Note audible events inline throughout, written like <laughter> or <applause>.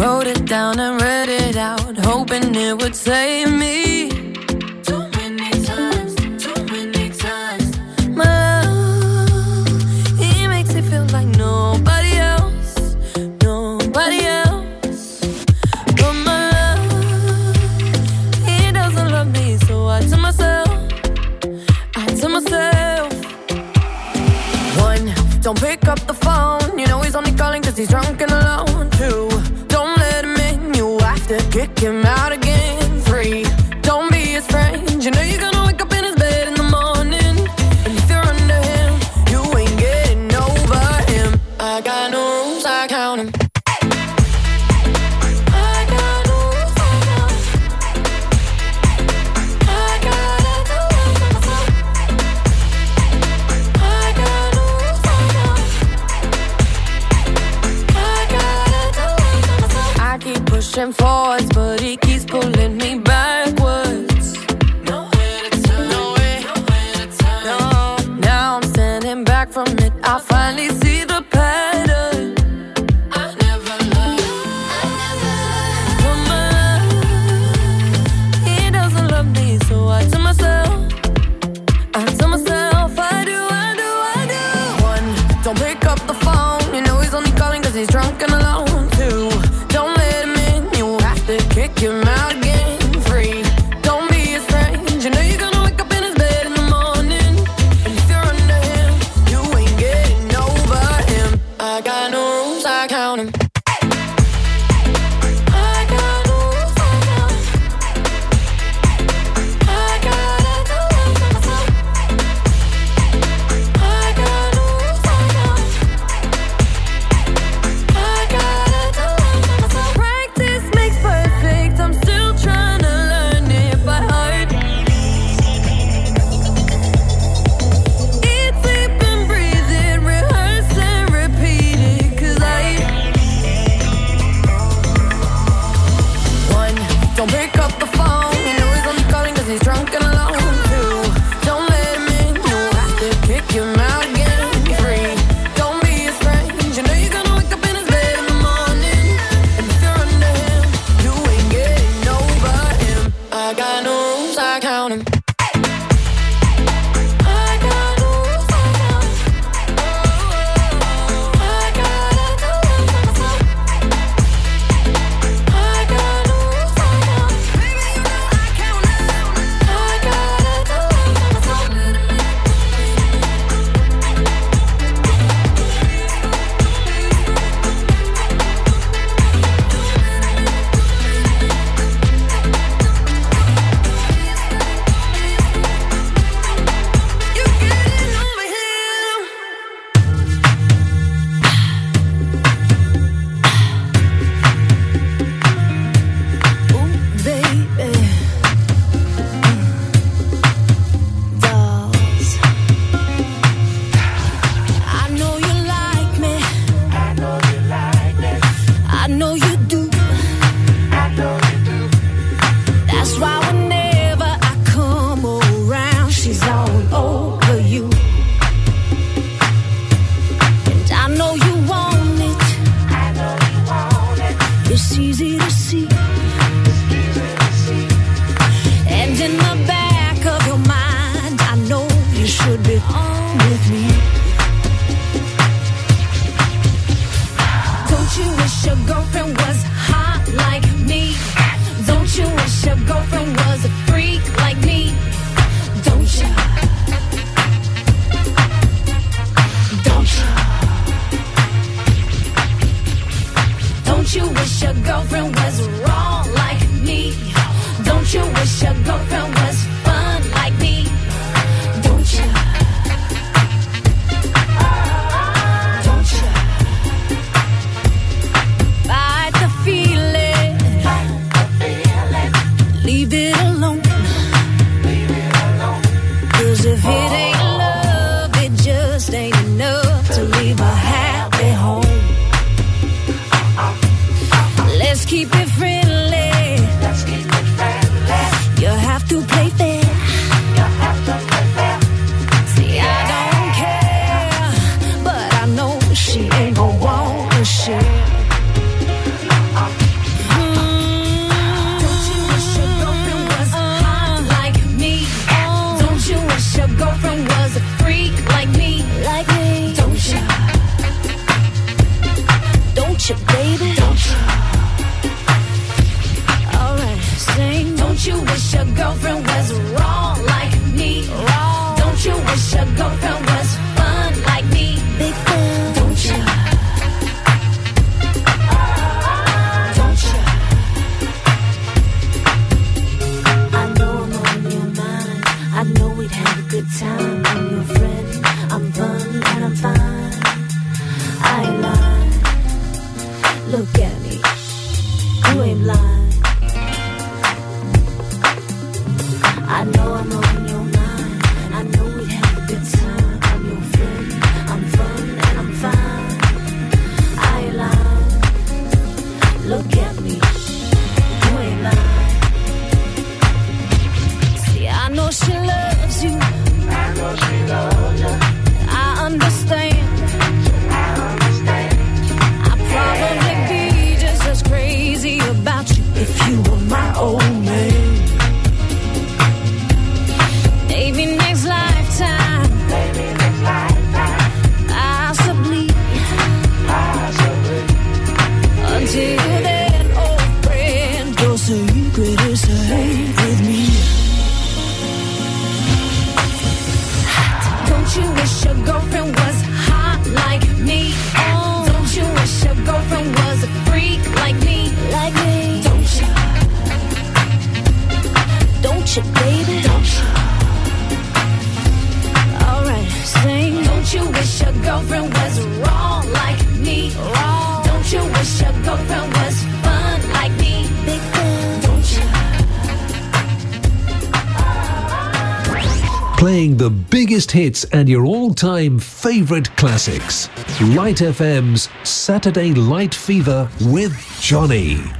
Wrote it down and read it out, hoping it would save me. Too many times, too many times. My love, he makes feel like nobody else, nobody else. But my love, he doesn't love me, so I tell myself, I tell myself. One, don't pick up the phone. You know he's only calling cause he's drunk and alone hits and your all time favourite classics. Light FM's Saturday Light Fever with Johnny.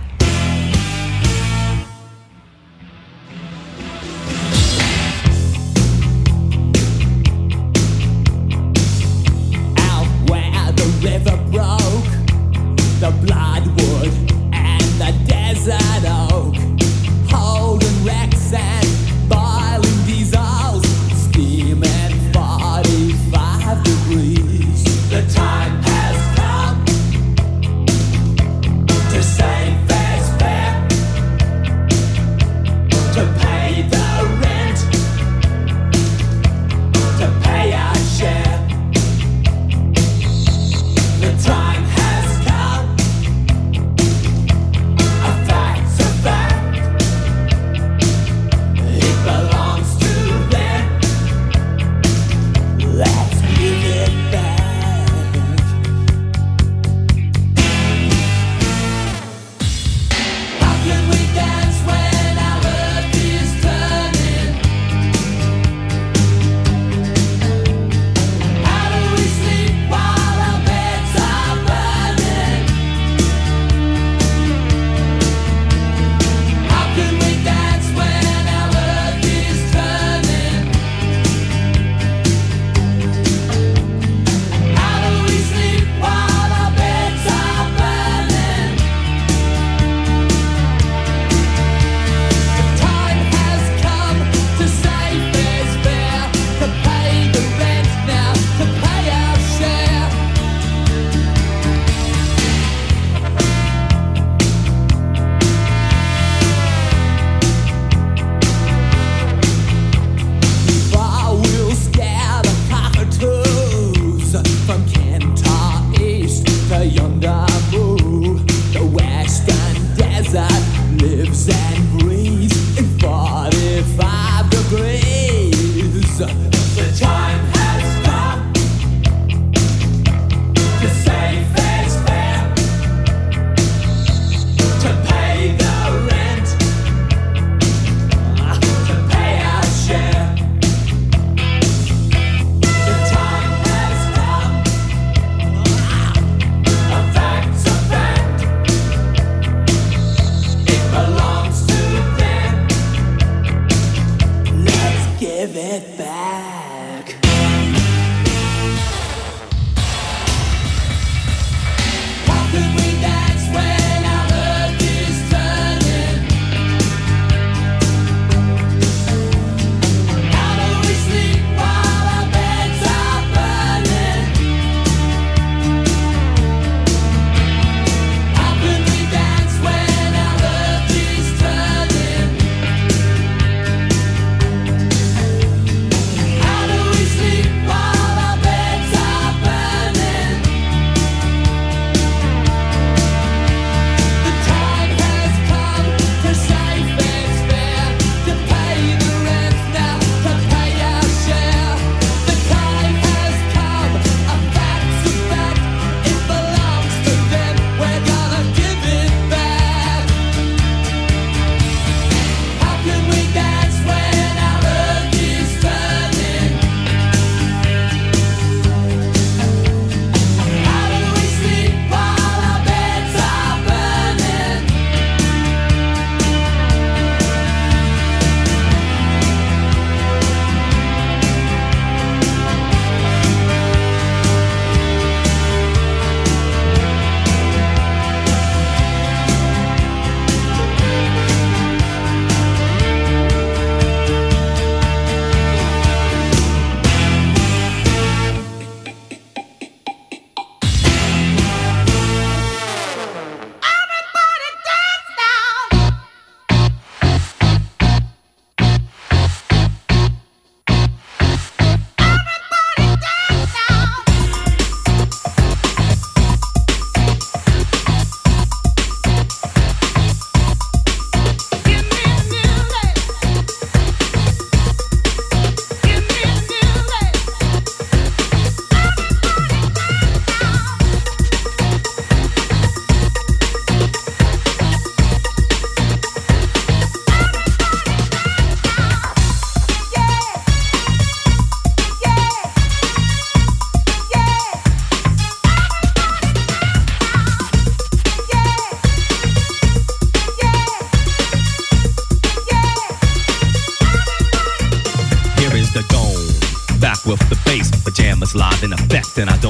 And I don't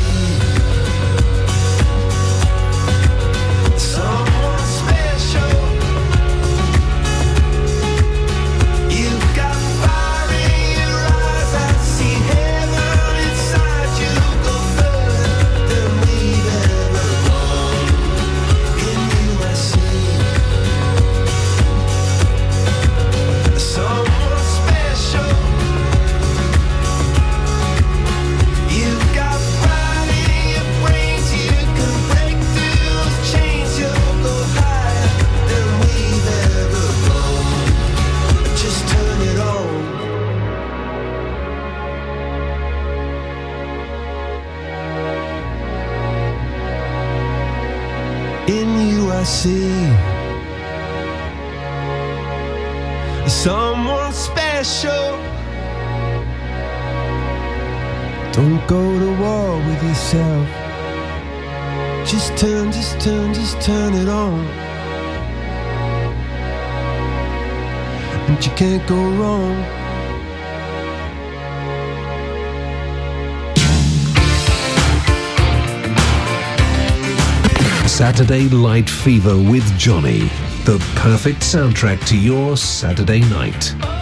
someone special. Don't go to war with yourself. Just turn, just turn, just turn it on. And you can't go wrong. Saturday Light Fever with Johnny the perfect soundtrack to your Saturday night.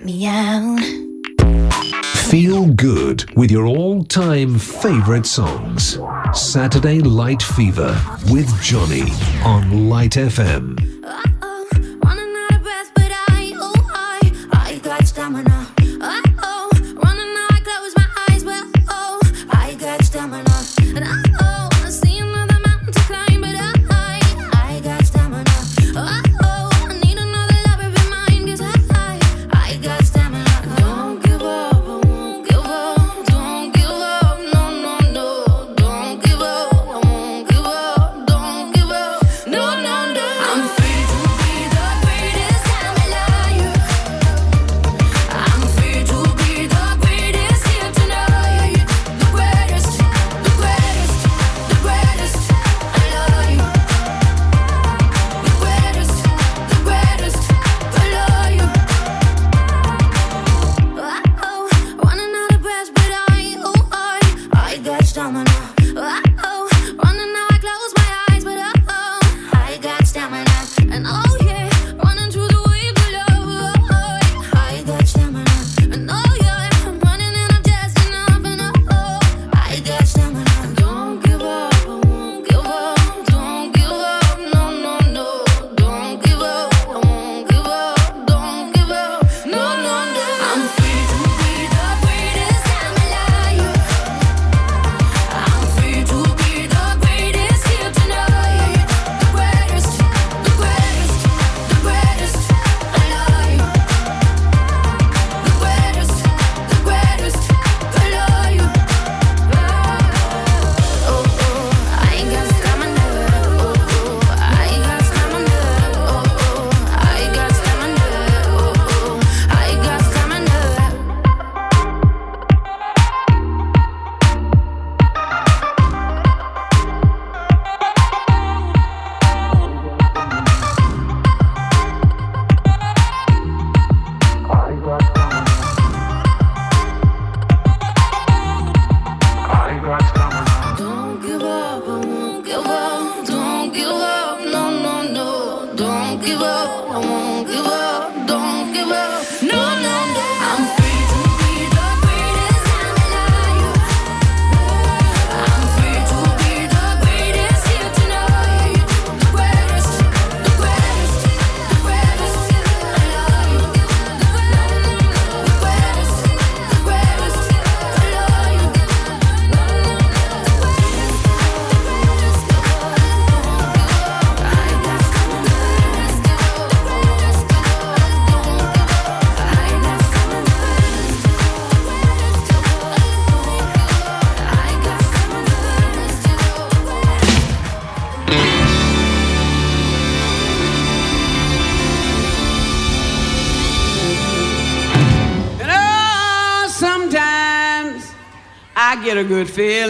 let me out. Feel good with your all time favorite songs. Saturday Light Fever with Johnny on Light FM. I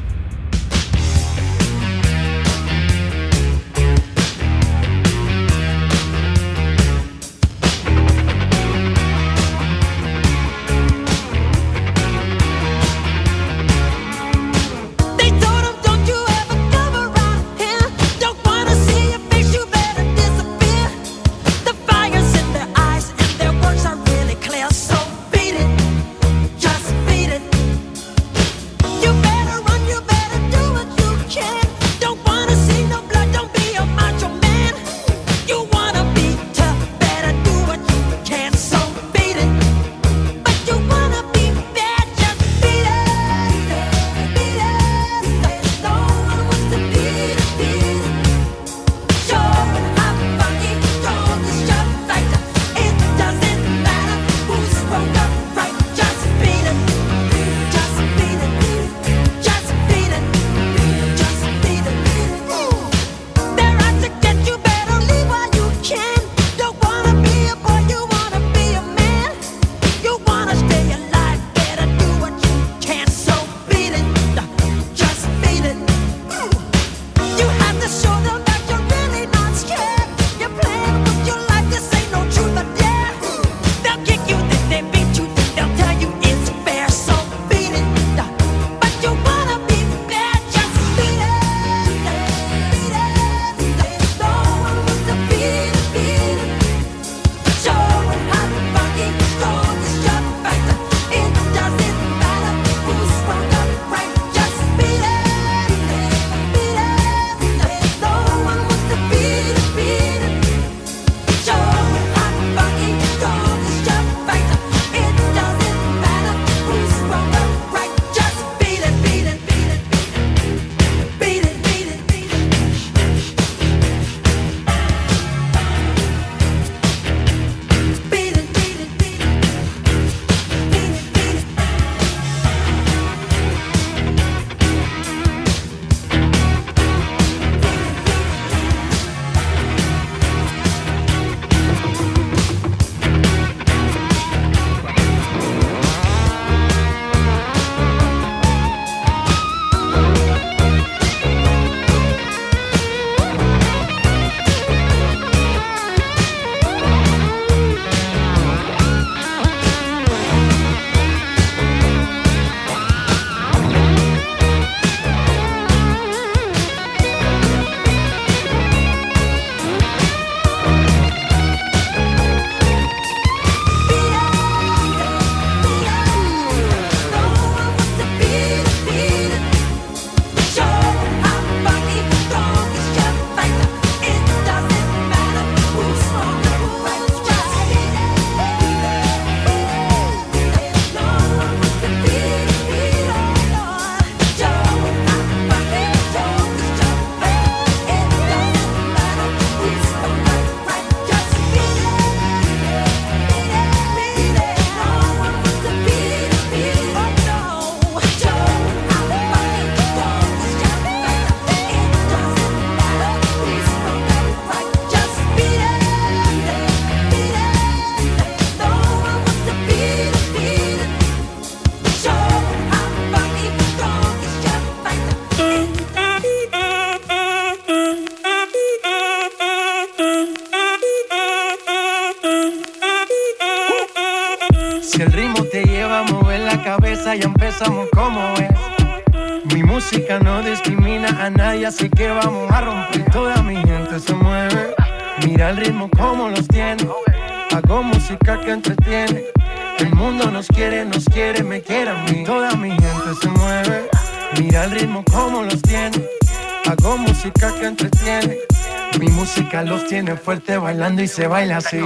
Los tiene fuerte bailando y se baila así.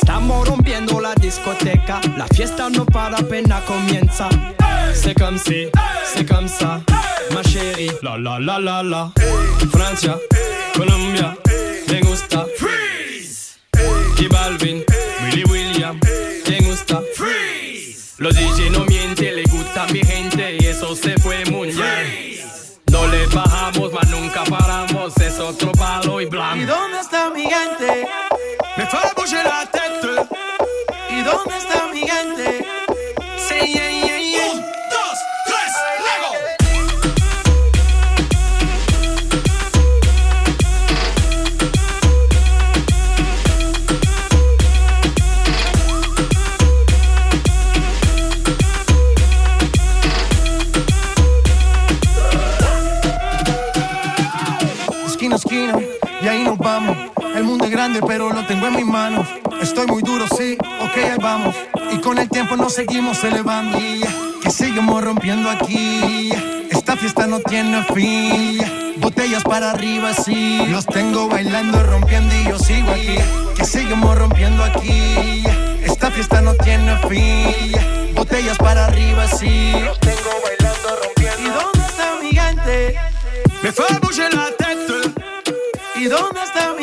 Estamos rompiendo La discoteca, la fiesta no para, pena comienza. C'est comme si, la la la la la. Francia, Colombia. Botellas para arriba, sí. Los tengo bailando, rompiendo y yo sigo aquí. Que seguimos rompiendo aquí. Esta fiesta no tiene fin. Botellas para arriba, sí. Los tengo bailando, rompiendo. ¿Y dónde está mi gente? Me fait bouger la tête. ¿Y dónde está mi?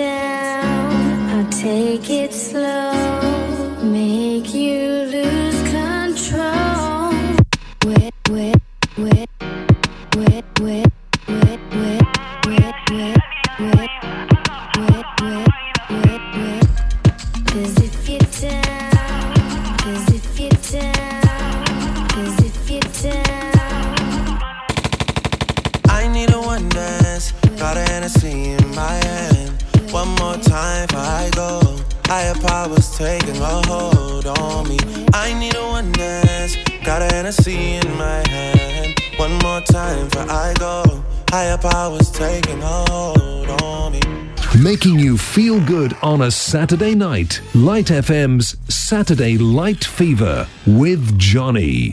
Down, Hennessy in my hand. One more time before I go. Higher powers taking hold on me. Making you feel good on a Saturday night. Light FM's Saturday Light Fever with Johnny.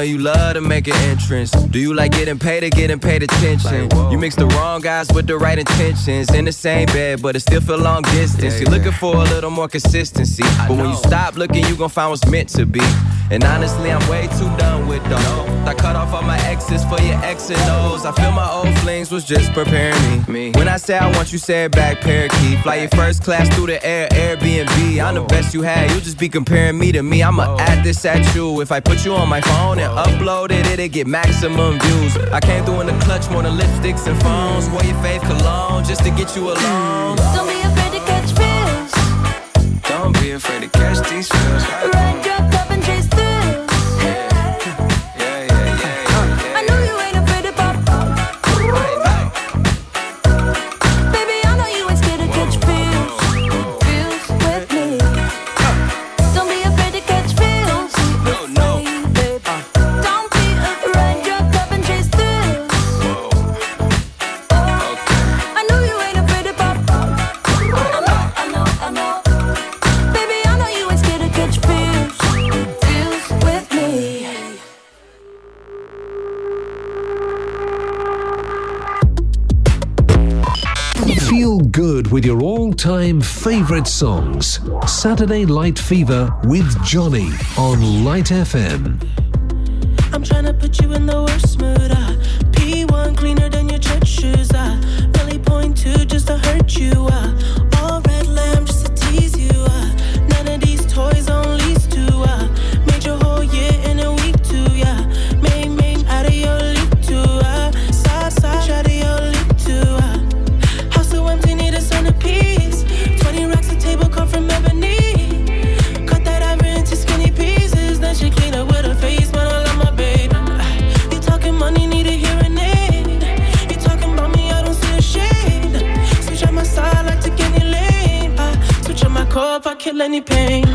know you love make an entrance. Do you like getting paid or getting paid attention? Like, you mix the wrong guys with the right intentions. In the same bed, but it still feel long distance. Yeah, You're looking for a little more consistency. I but know. when you stop looking, you gon' find what's meant to be. And honestly, I'm way too done with those. I cut off all my exes for your X and O's. I feel my old flings was just preparing me. me. When I say I want you, say it back, parakeet. Fly your first class through the air, Airbnb. Whoa. I'm the best you had. You just be comparing me to me. I'ma Whoa. add this at you. If I put you on my phone Whoa. and upload it did it, it get maximum views. I came through in the clutch, more than lipsticks and phones. Wore your faith cologne just to get you alone. Don't be afraid to catch fish. Don't be afraid to catch these fish. Right with your all time favourite songs. Saturday Light Fever with Johnny on Light FM. I'm trying to put you in the worst mood. Uh. P1 cleaner than your church shoes. Uh. point just to hurt you. Uh. any pain.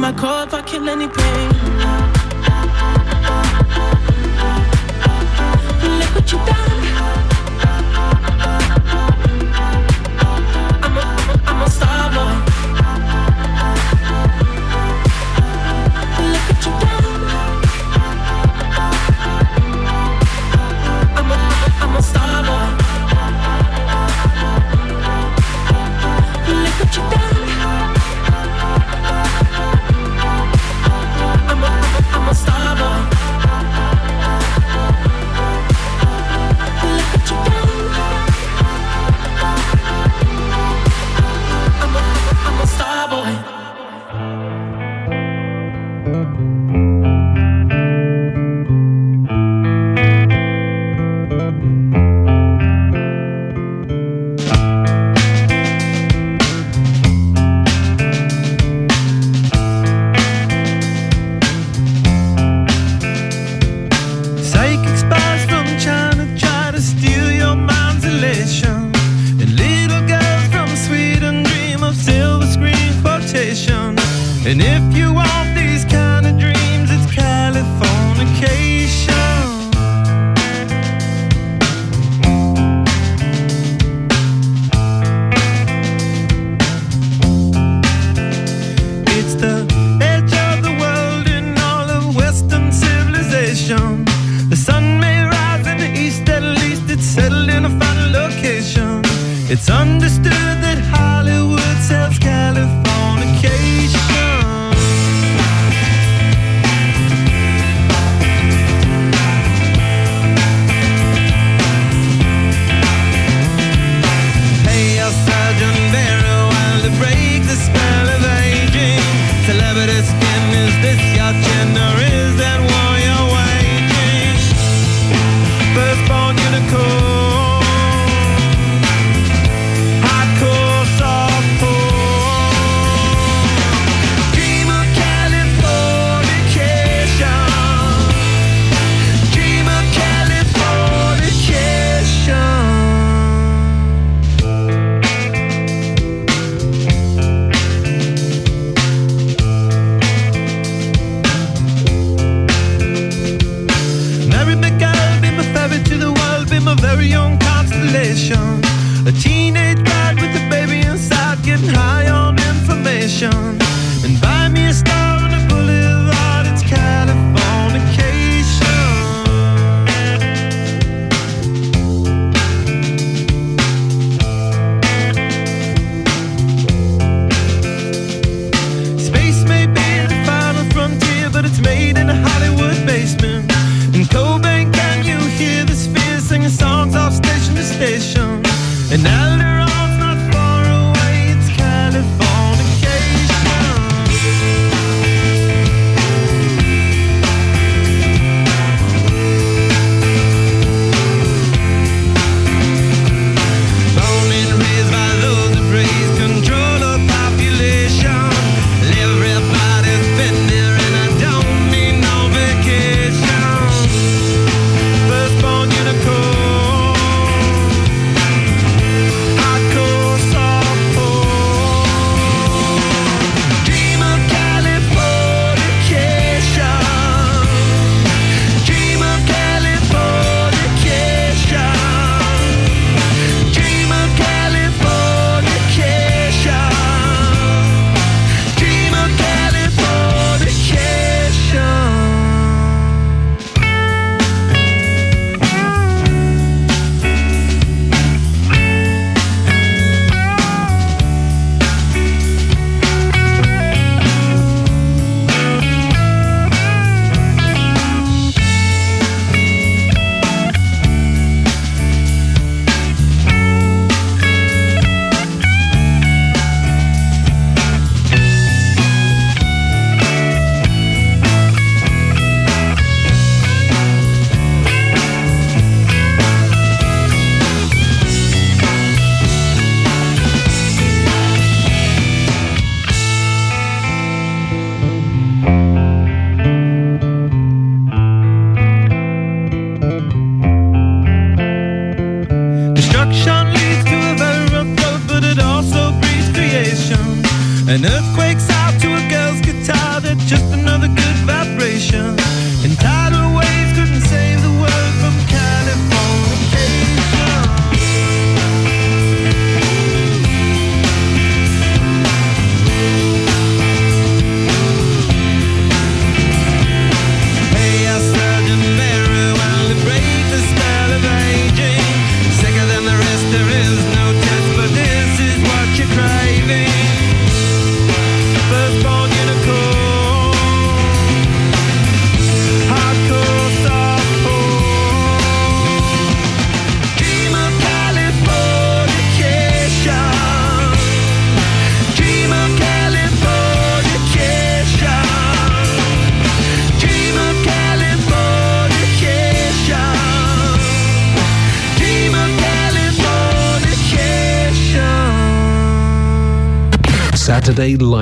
My car I kill any pain.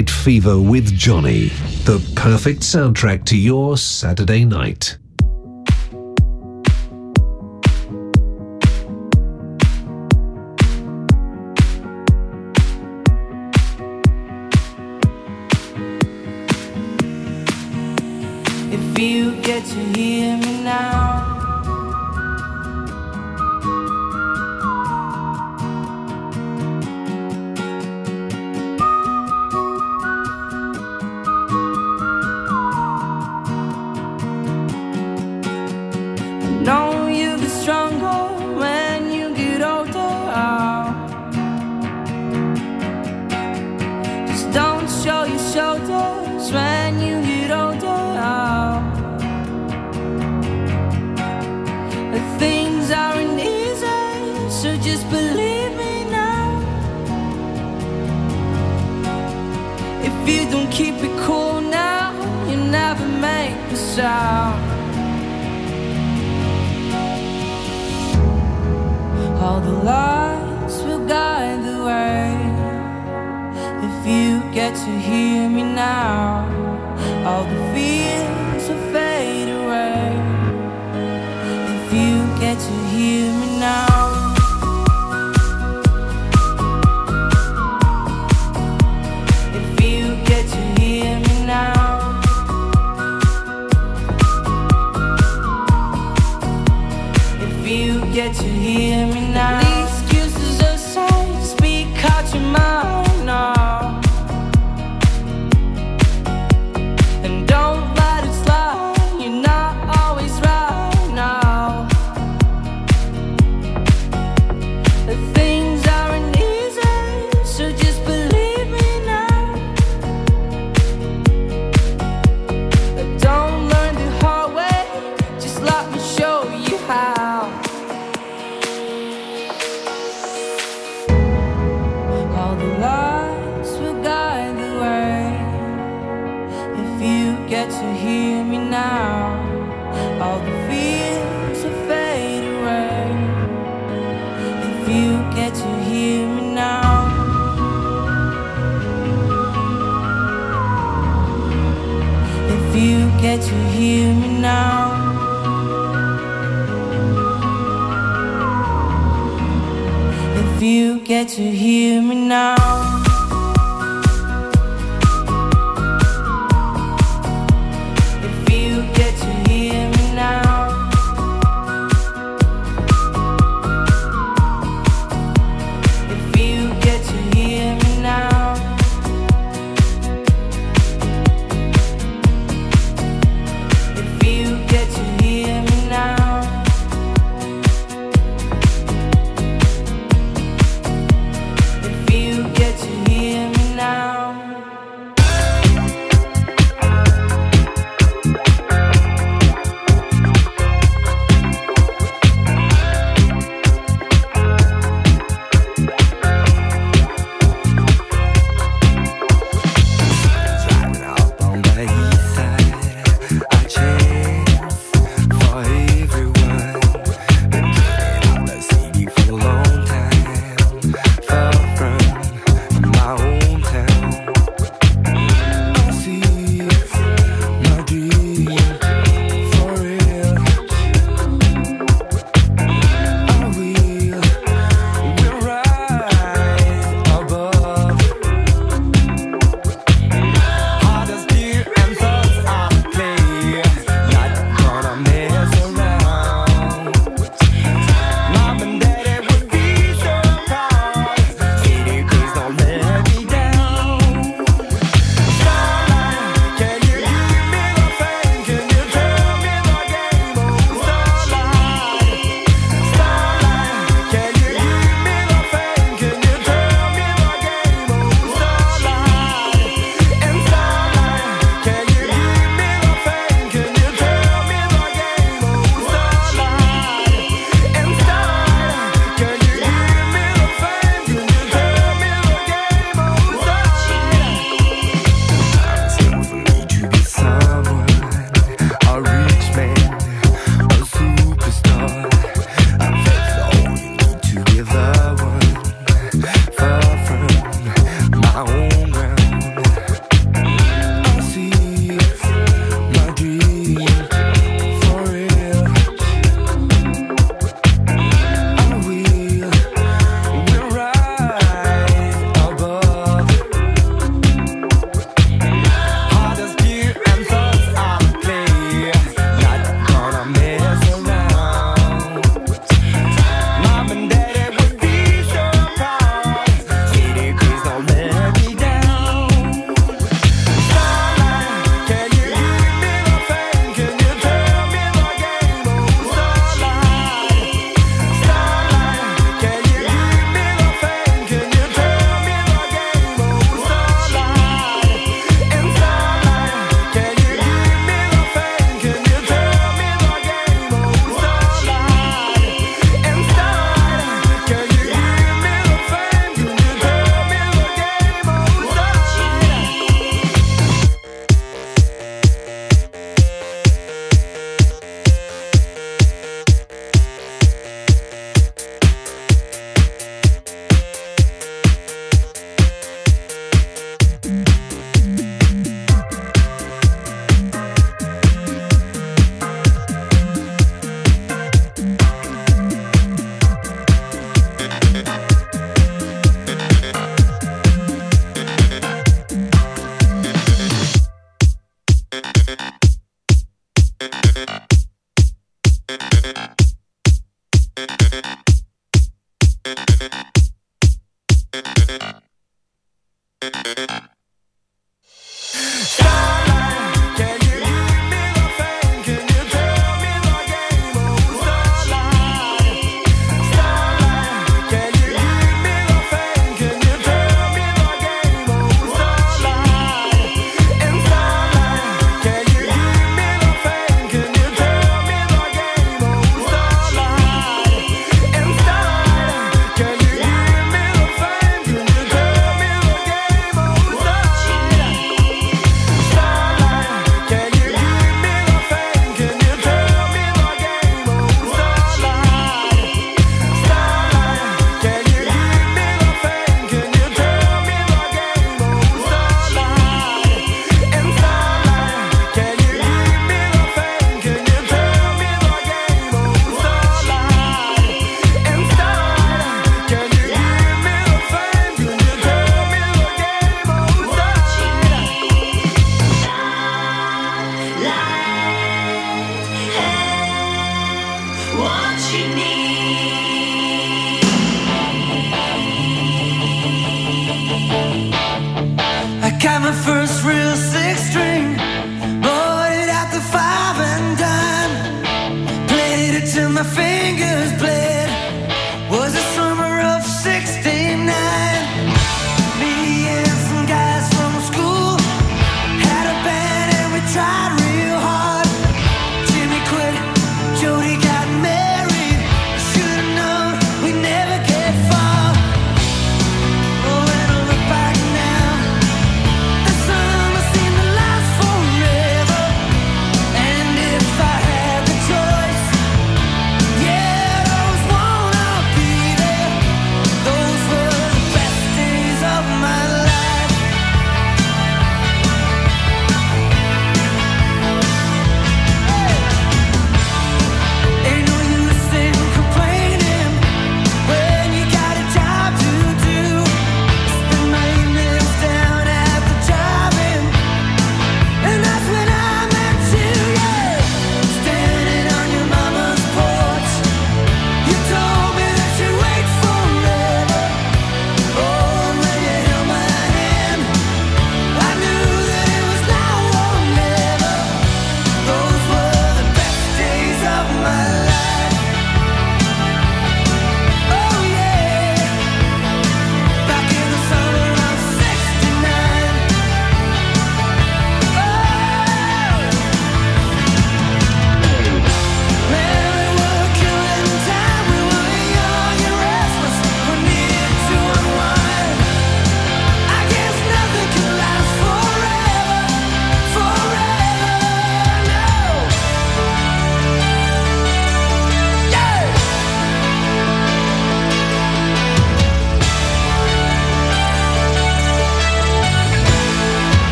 Fever with Johnny, the perfect soundtrack to your Saturday night. keep it cool now, you never make a sound. All the lights will guide the way. If you get to hear me now, all the fears will fade away. If you get to hear me now.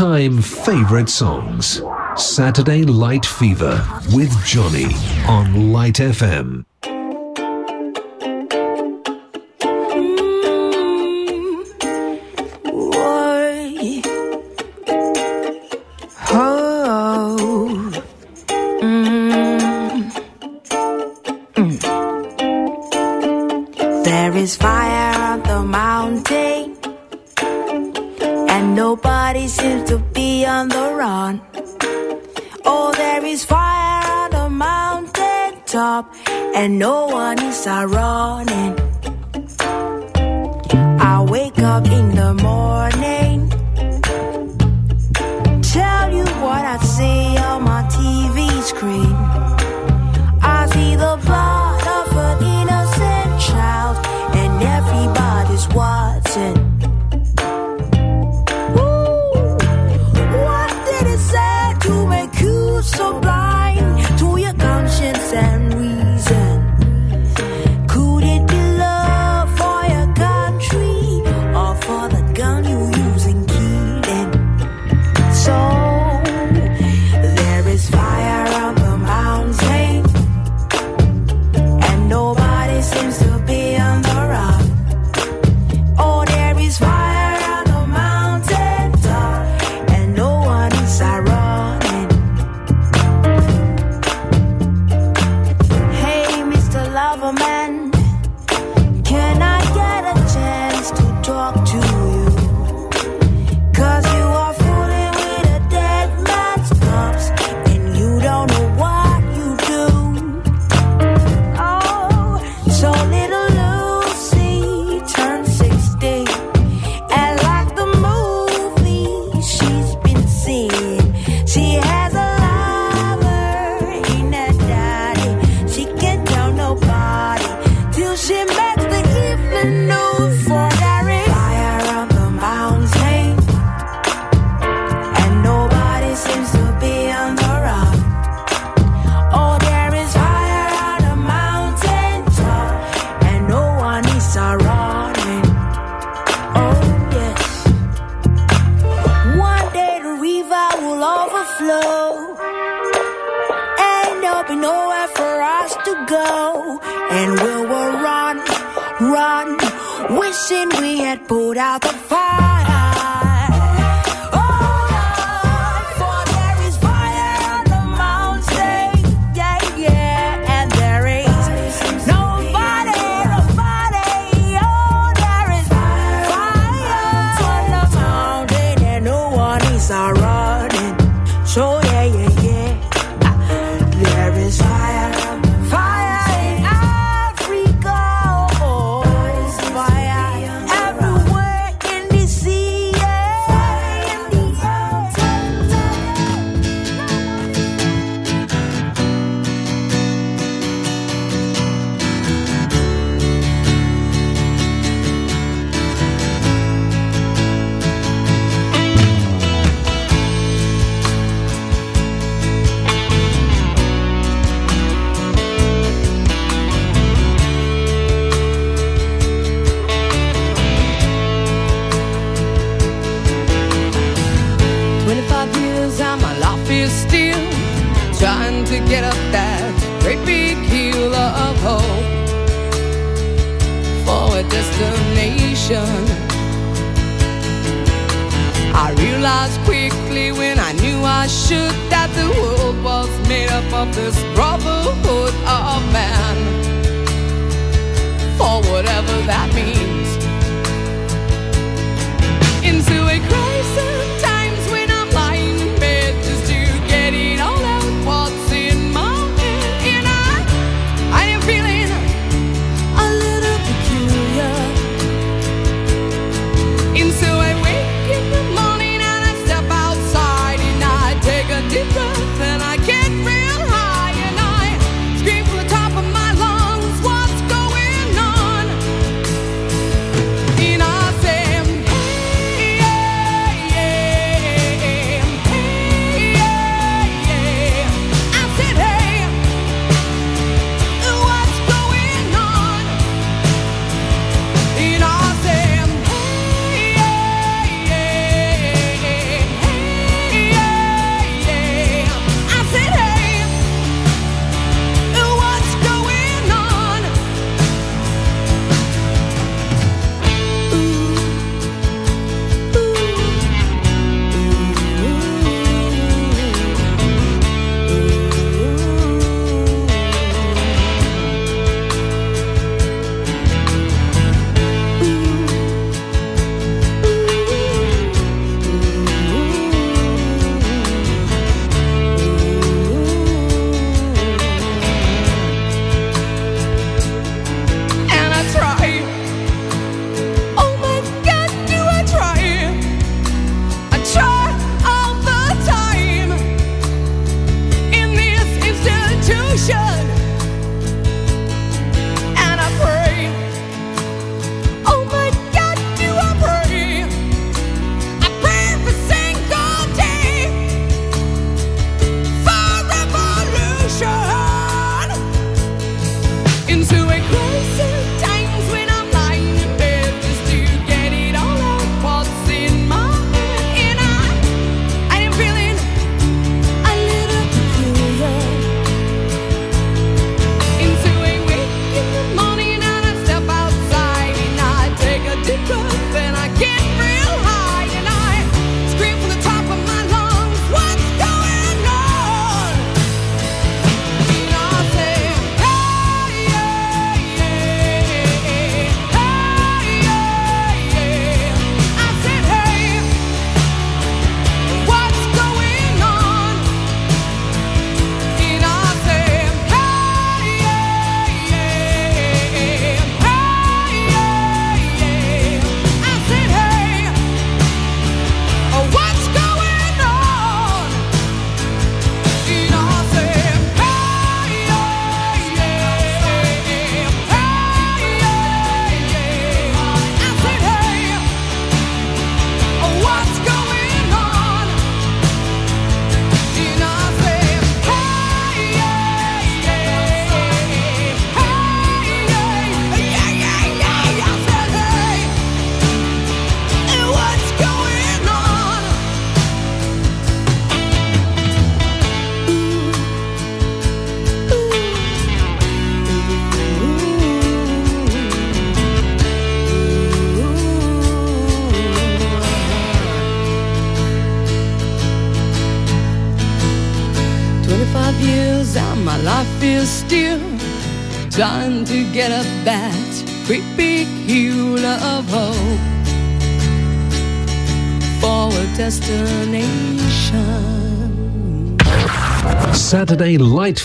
all-time favorite songs. Saturday Light Fever with Johnny on Light FM. There is fire on the mountain. Nobody seems to be on the run. Oh, there is fire on the mountain top, and no one is running. I wake up in the morning, tell you what I see on my TV screen.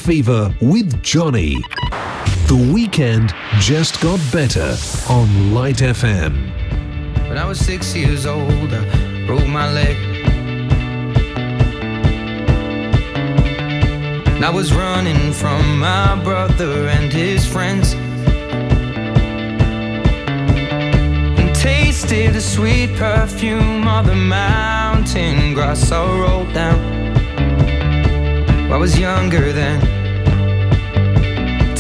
Fever with Johnny. The weekend just got better on Light FM. When I was six years old, I broke my leg. And I was running from my brother and his friends. And tasted the sweet perfume of the mountain grass I rolled down. I was younger then.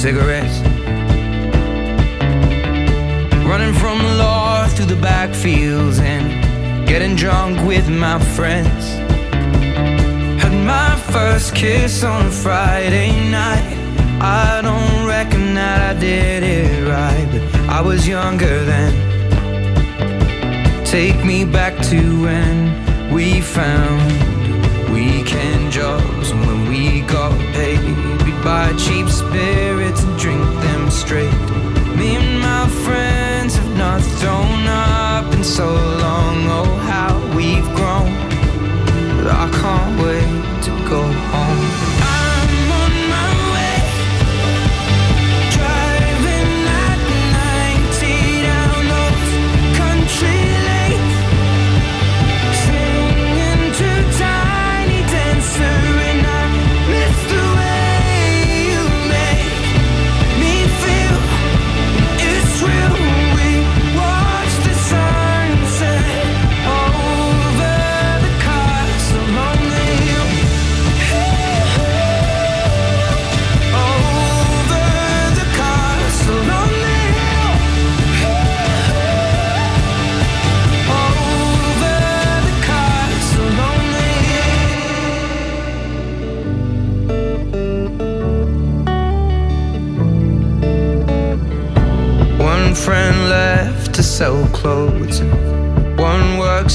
Cigarettes. Running from the law through the backfields and getting drunk with my friends. Had my first kiss on a Friday night. I don't reckon that I did it right, but I was younger then. Take me back to when we found weekend jobs and when we got paid. Buy cheap spirits and drink them straight. Me and my friends have not thrown up in so long. Oh, how we've grown. But I can't wait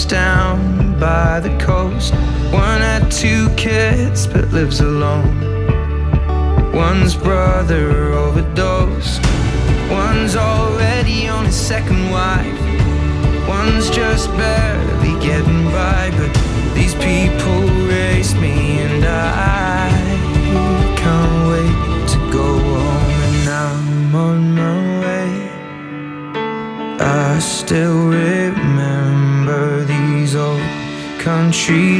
Down by the coast. One had two kids but lives alone. One's brother overdosed. One's already on his second wife. One's just barely getting by. But these people race me and I country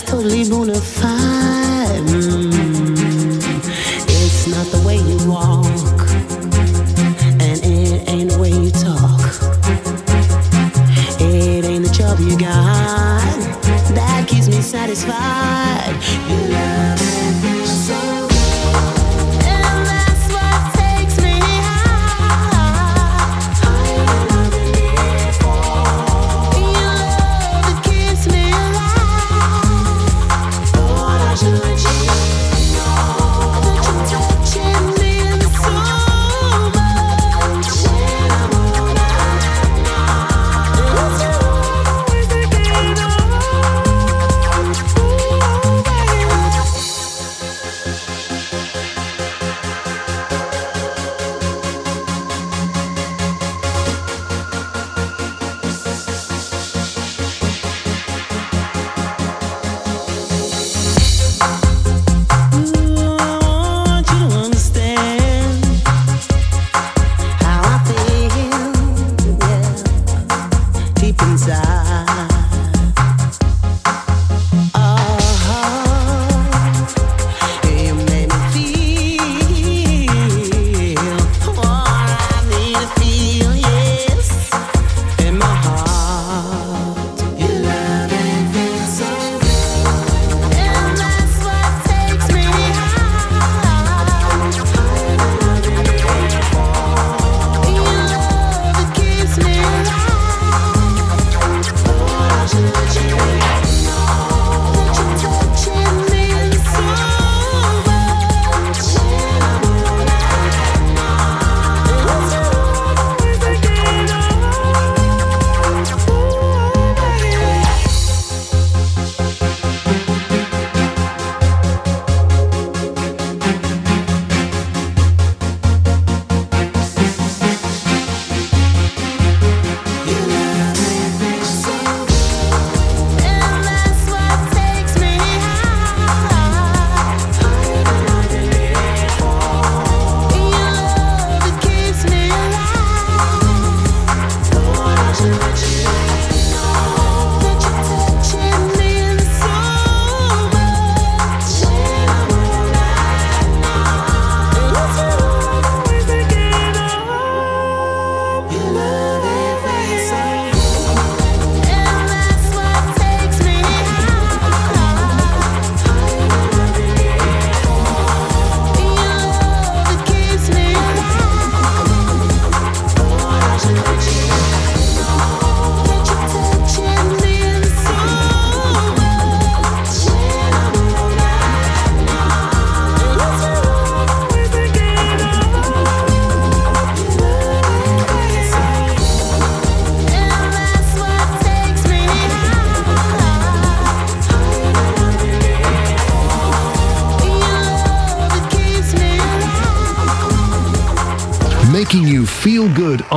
totally bona fide.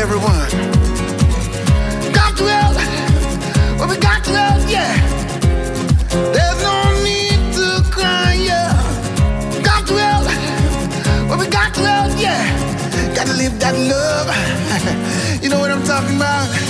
everyone. Got to help. Well, we got to help, yeah. There's no need to cry, yeah. Got to help. Well, we got to help, yeah. Gotta live that love. <laughs> you know what I'm talking about.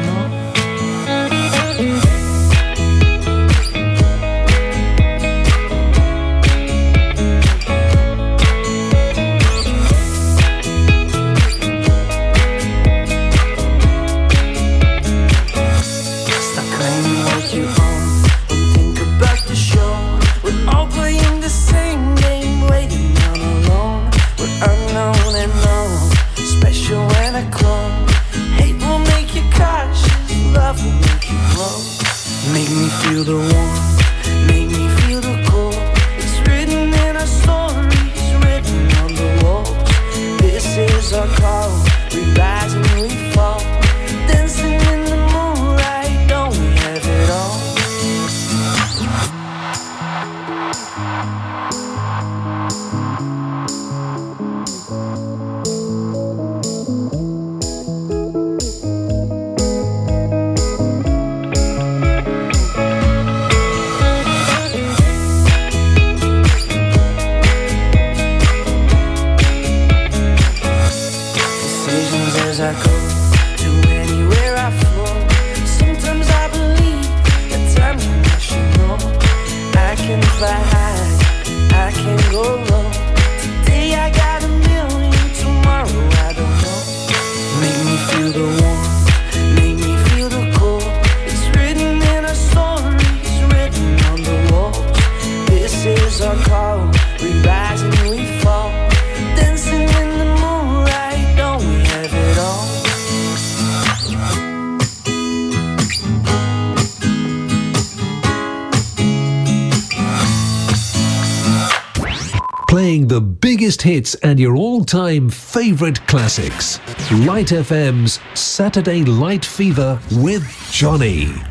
know. hits and your all time favourite classics. Light FM's Saturday Light Fever with Johnny.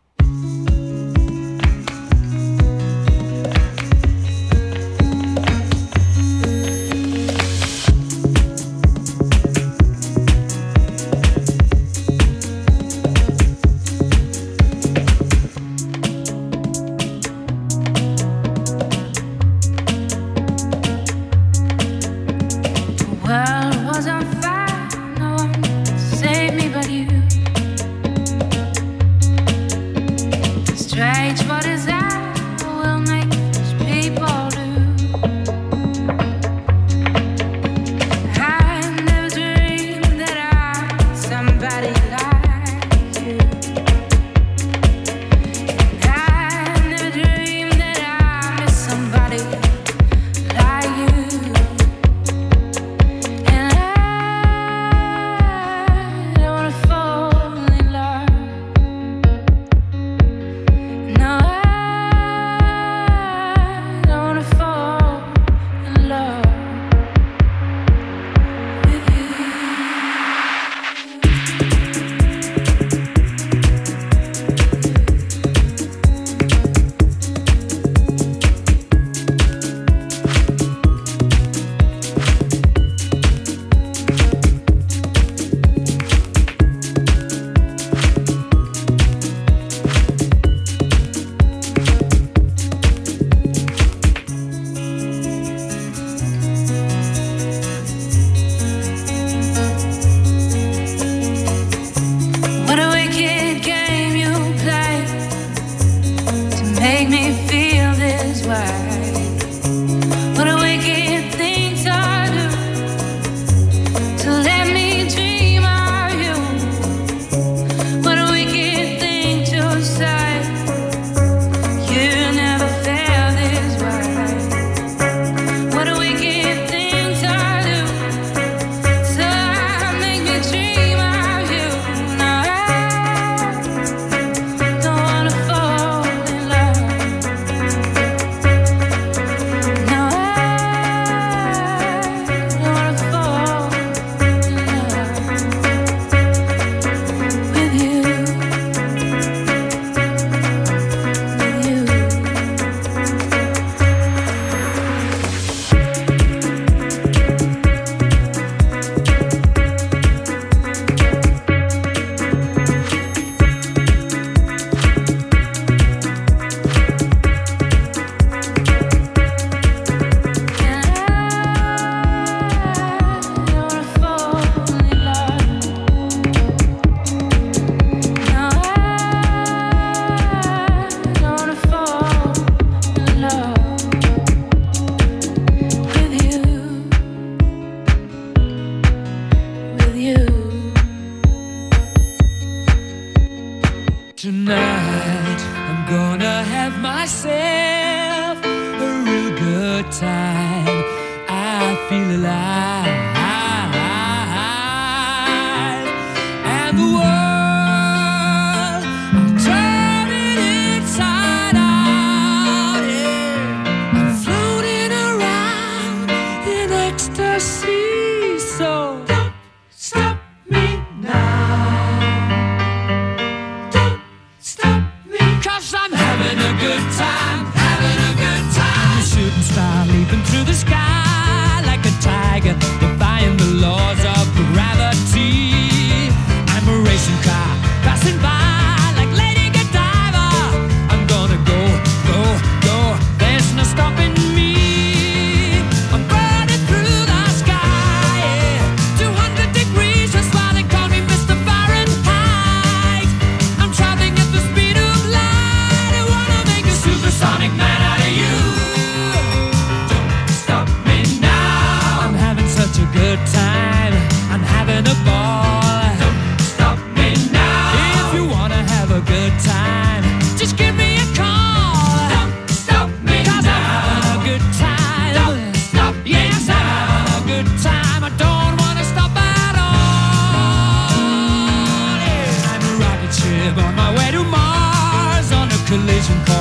vision comes.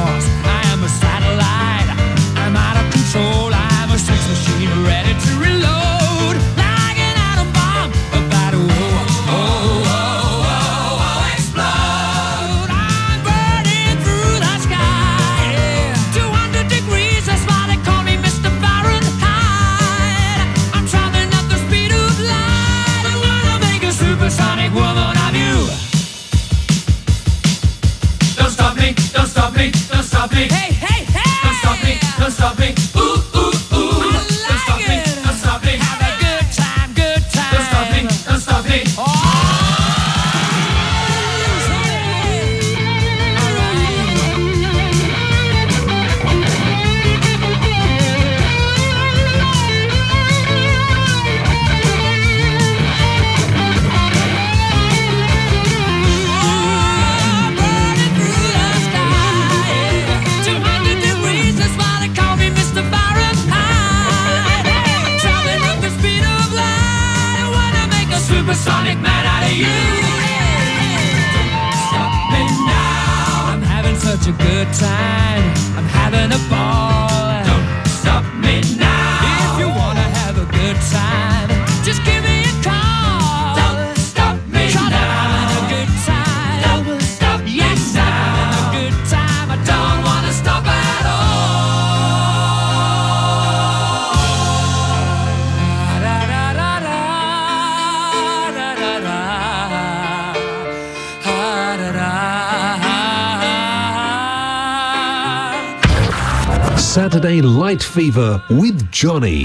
Fever with Johnny.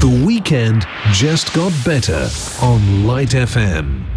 The weekend just got better on Light FM.